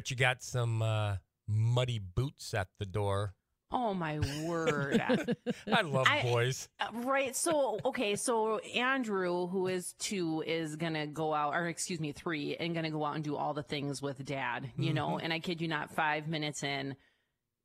Bet you got some uh, muddy boots at the door. Oh my word. I love I- boys. Uh, right. So, okay. So Andrew, who is two, is going to go out, or excuse me, three, and going to go out and do all the things with dad, you know? And I kid you not, five minutes in,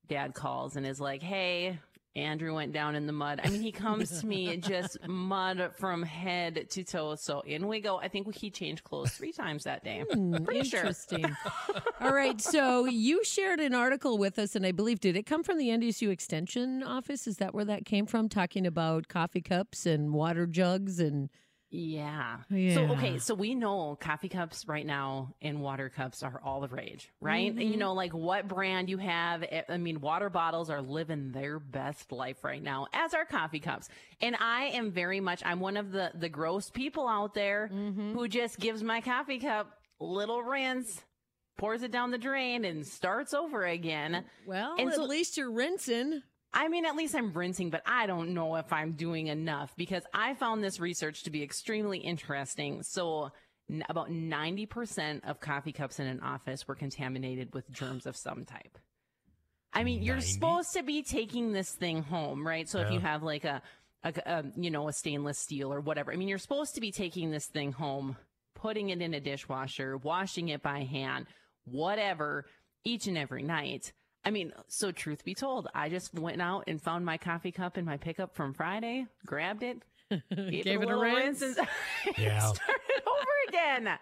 dad calls and is like, Hey, Andrew went down in the mud. I mean, he comes to me and just mud from head to toe. So in we go. I think he changed clothes three times that day. Hmm, pretty sure. Interesting. All right. So you shared an article with us, and I believe, did it come from the NDSU Extension office? Is that where that came from? Talking about coffee cups and water jugs and. Yeah. Yeah. So okay, so we know coffee cups right now and water cups are all the rage, right? Mm-hmm. You know, like what brand you have. eh, I mean, water bottles are living their best life right now, as are coffee cups. And I am very much I'm one of the the gross people out there Mm-hmm. who just gives my coffee cup little rinse, pours it down the drain, and starts over again. Well, And at so- least you're rinsing. I mean, at least I'm rinsing, but I don't know if I'm doing enough because I found this research to be extremely interesting. So, n- about 90% of coffee cups in an office were contaminated with germs of some type. I mean, you're supposed to be taking this thing home, right? So if you have like a, a, a, um, you know, a stainless steel or whatever, I mean, you're supposed to be taking this thing home, putting it in a dishwasher, washing it by hand, whatever, each and every night. I mean, so truth be told, I just went out and found my coffee cup in my pickup from Friday, grabbed it, gave, Gave it a little rinse. and Yeah. started over again.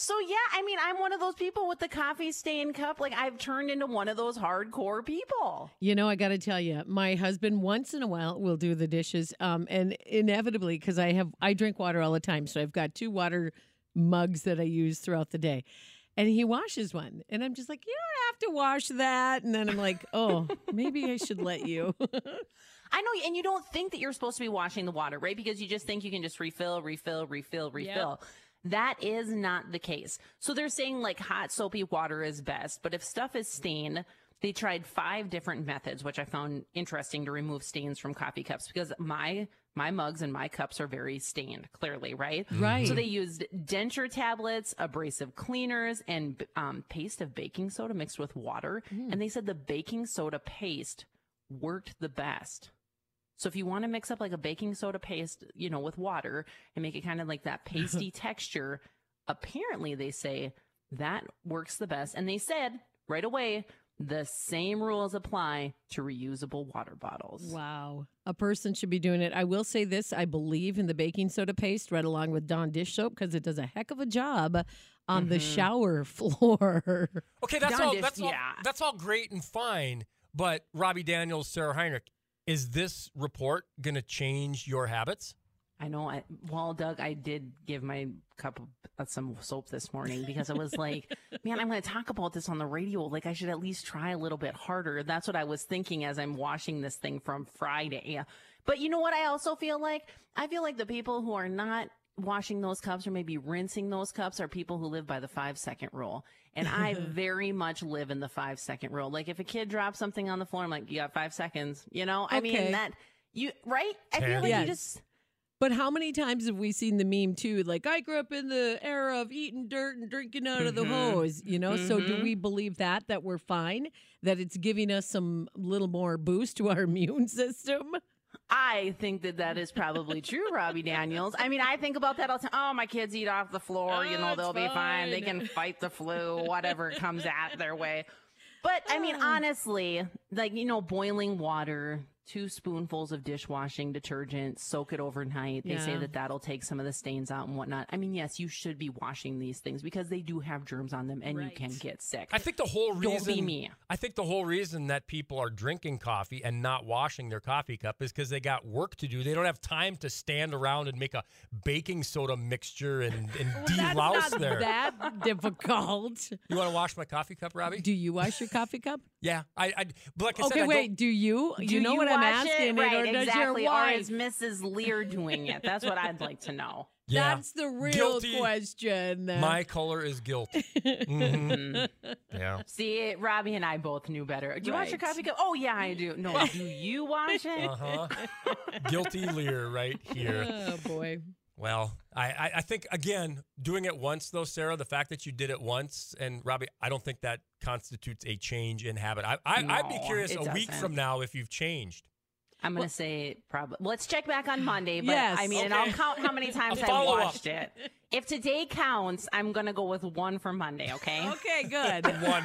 So yeah, I mean, I'm one of those people with the coffee stain cup. Like I've turned into one of those hardcore people. You know, I got to tell you, my husband once in a while will do the dishes, um, and inevitably, because I have I drink water all the time, so I've got two water mugs that I use throughout the day, and he washes one, and I'm just like, you don't have to wash that, and then I'm like, oh, maybe I should let you. I know, and you don't think that you're supposed to be washing the water, right? Because you just think you can just refill, refill, refill, refill. That is not the case. So they're saying like hot soapy water is best, but if stuff is stained, they tried five different methods, which I found interesting to remove stains from coffee cups because my my mugs and my cups are very stained, clearly, right? Right. So they used denture tablets, abrasive cleaners, and um, paste of baking soda mixed with water. And they said the baking soda paste worked the best. So if you want to mix up like a baking soda paste, you know, with water and make it kind of like that pasty texture, apparently they say that works the best. And they said right away, the same rules apply to reusable water bottles. wow, a person should be doing it. I will say this: I believe in the baking soda paste right along with Dawn dish soap because it does a heck of a job on the mm-hmm. shower floor. Okay, that's Darn all. this- That's all. yeah. That's all great and fine. But Robbie Daniels, Sarah Heinrich, is this report going to change your habits? I know. I, well, Doug, I did give my cup of uh, some soap this morning because I was like, man, I'm going to talk about this on the radio. Like, I should at least try a little bit harder. That's what I was thinking as I'm washing this thing from Friday. But you know what? I also feel like I feel like the people who are not washing those cups or maybe rinsing those cups are people who live by the five second rule. And I very much live in the five second rule. Like, if a kid drops something on the floor, I'm like, you got five seconds. You know, I mean that. You right? I feel like Yes. you just But how many times have we seen the meme too? Like, I grew up in the era of eating dirt and drinking out of the mm-hmm. hose, you know? So, do mm-hmm. we believe that, that we're fine? That it's giving us some little more boost to our immune system? I think that that is probably true, Robbie Daniels. I mean, I think about that all the time. Oh, my kids eat off the floor. you Oh, know, they'll be fine. They can fight the flu, whatever comes at their way. But I mean, honestly, like, you know, boiling water, two spoonfuls of dishwashing detergent, soak it overnight. They say that that'll take some of the stains out and whatnot. I mean, yes, you should be washing these things because they do have germs on them and you can get sick. I think the whole Don't reason be me. I think the whole reason that people are drinking coffee and not washing their coffee cup is because they got work to do. They don't have time to stand around and make a baking soda mixture and, and That's delouse not there. that difficult. You want to wash my coffee cup, Robbie? Do you wash your coffee cup? yeah, I. I but like I said, Okay, I wait. Don't, Do you? Do you know what I'm asking? It? Right, or does exactly. your Or wife? is Mrs. Lear doing it? That's what I'd like to know. yeah, That's the real Guilty. question. my color is guilt. Mhm. Yeah. See, Robbie and I both knew better. Do you watch your Right. coffee cup? Oh yeah, I do. No, do you watch it? Uh huh. Guilty Lear right here. Oh boy. Well, I, I, I think again, doing it once though, Sarah, the fact that you did it once, and Robbie, I don't think that constitutes a change in habit. I, I I'd be curious a week doesn't. from now if you've changed. I'm gonna say probably. Let's check back on Monday, but Yes. I mean, and I'll count how many times A I follow-up. watched it. If today counts, I'm gonna go with one for Monday. Okay. Okay, good. One.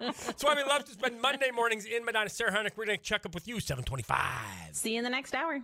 That's why we love to spend Monday mornings in Medina. Sarah Heinrich, we're going to check up with you, 725. See you in the next hour.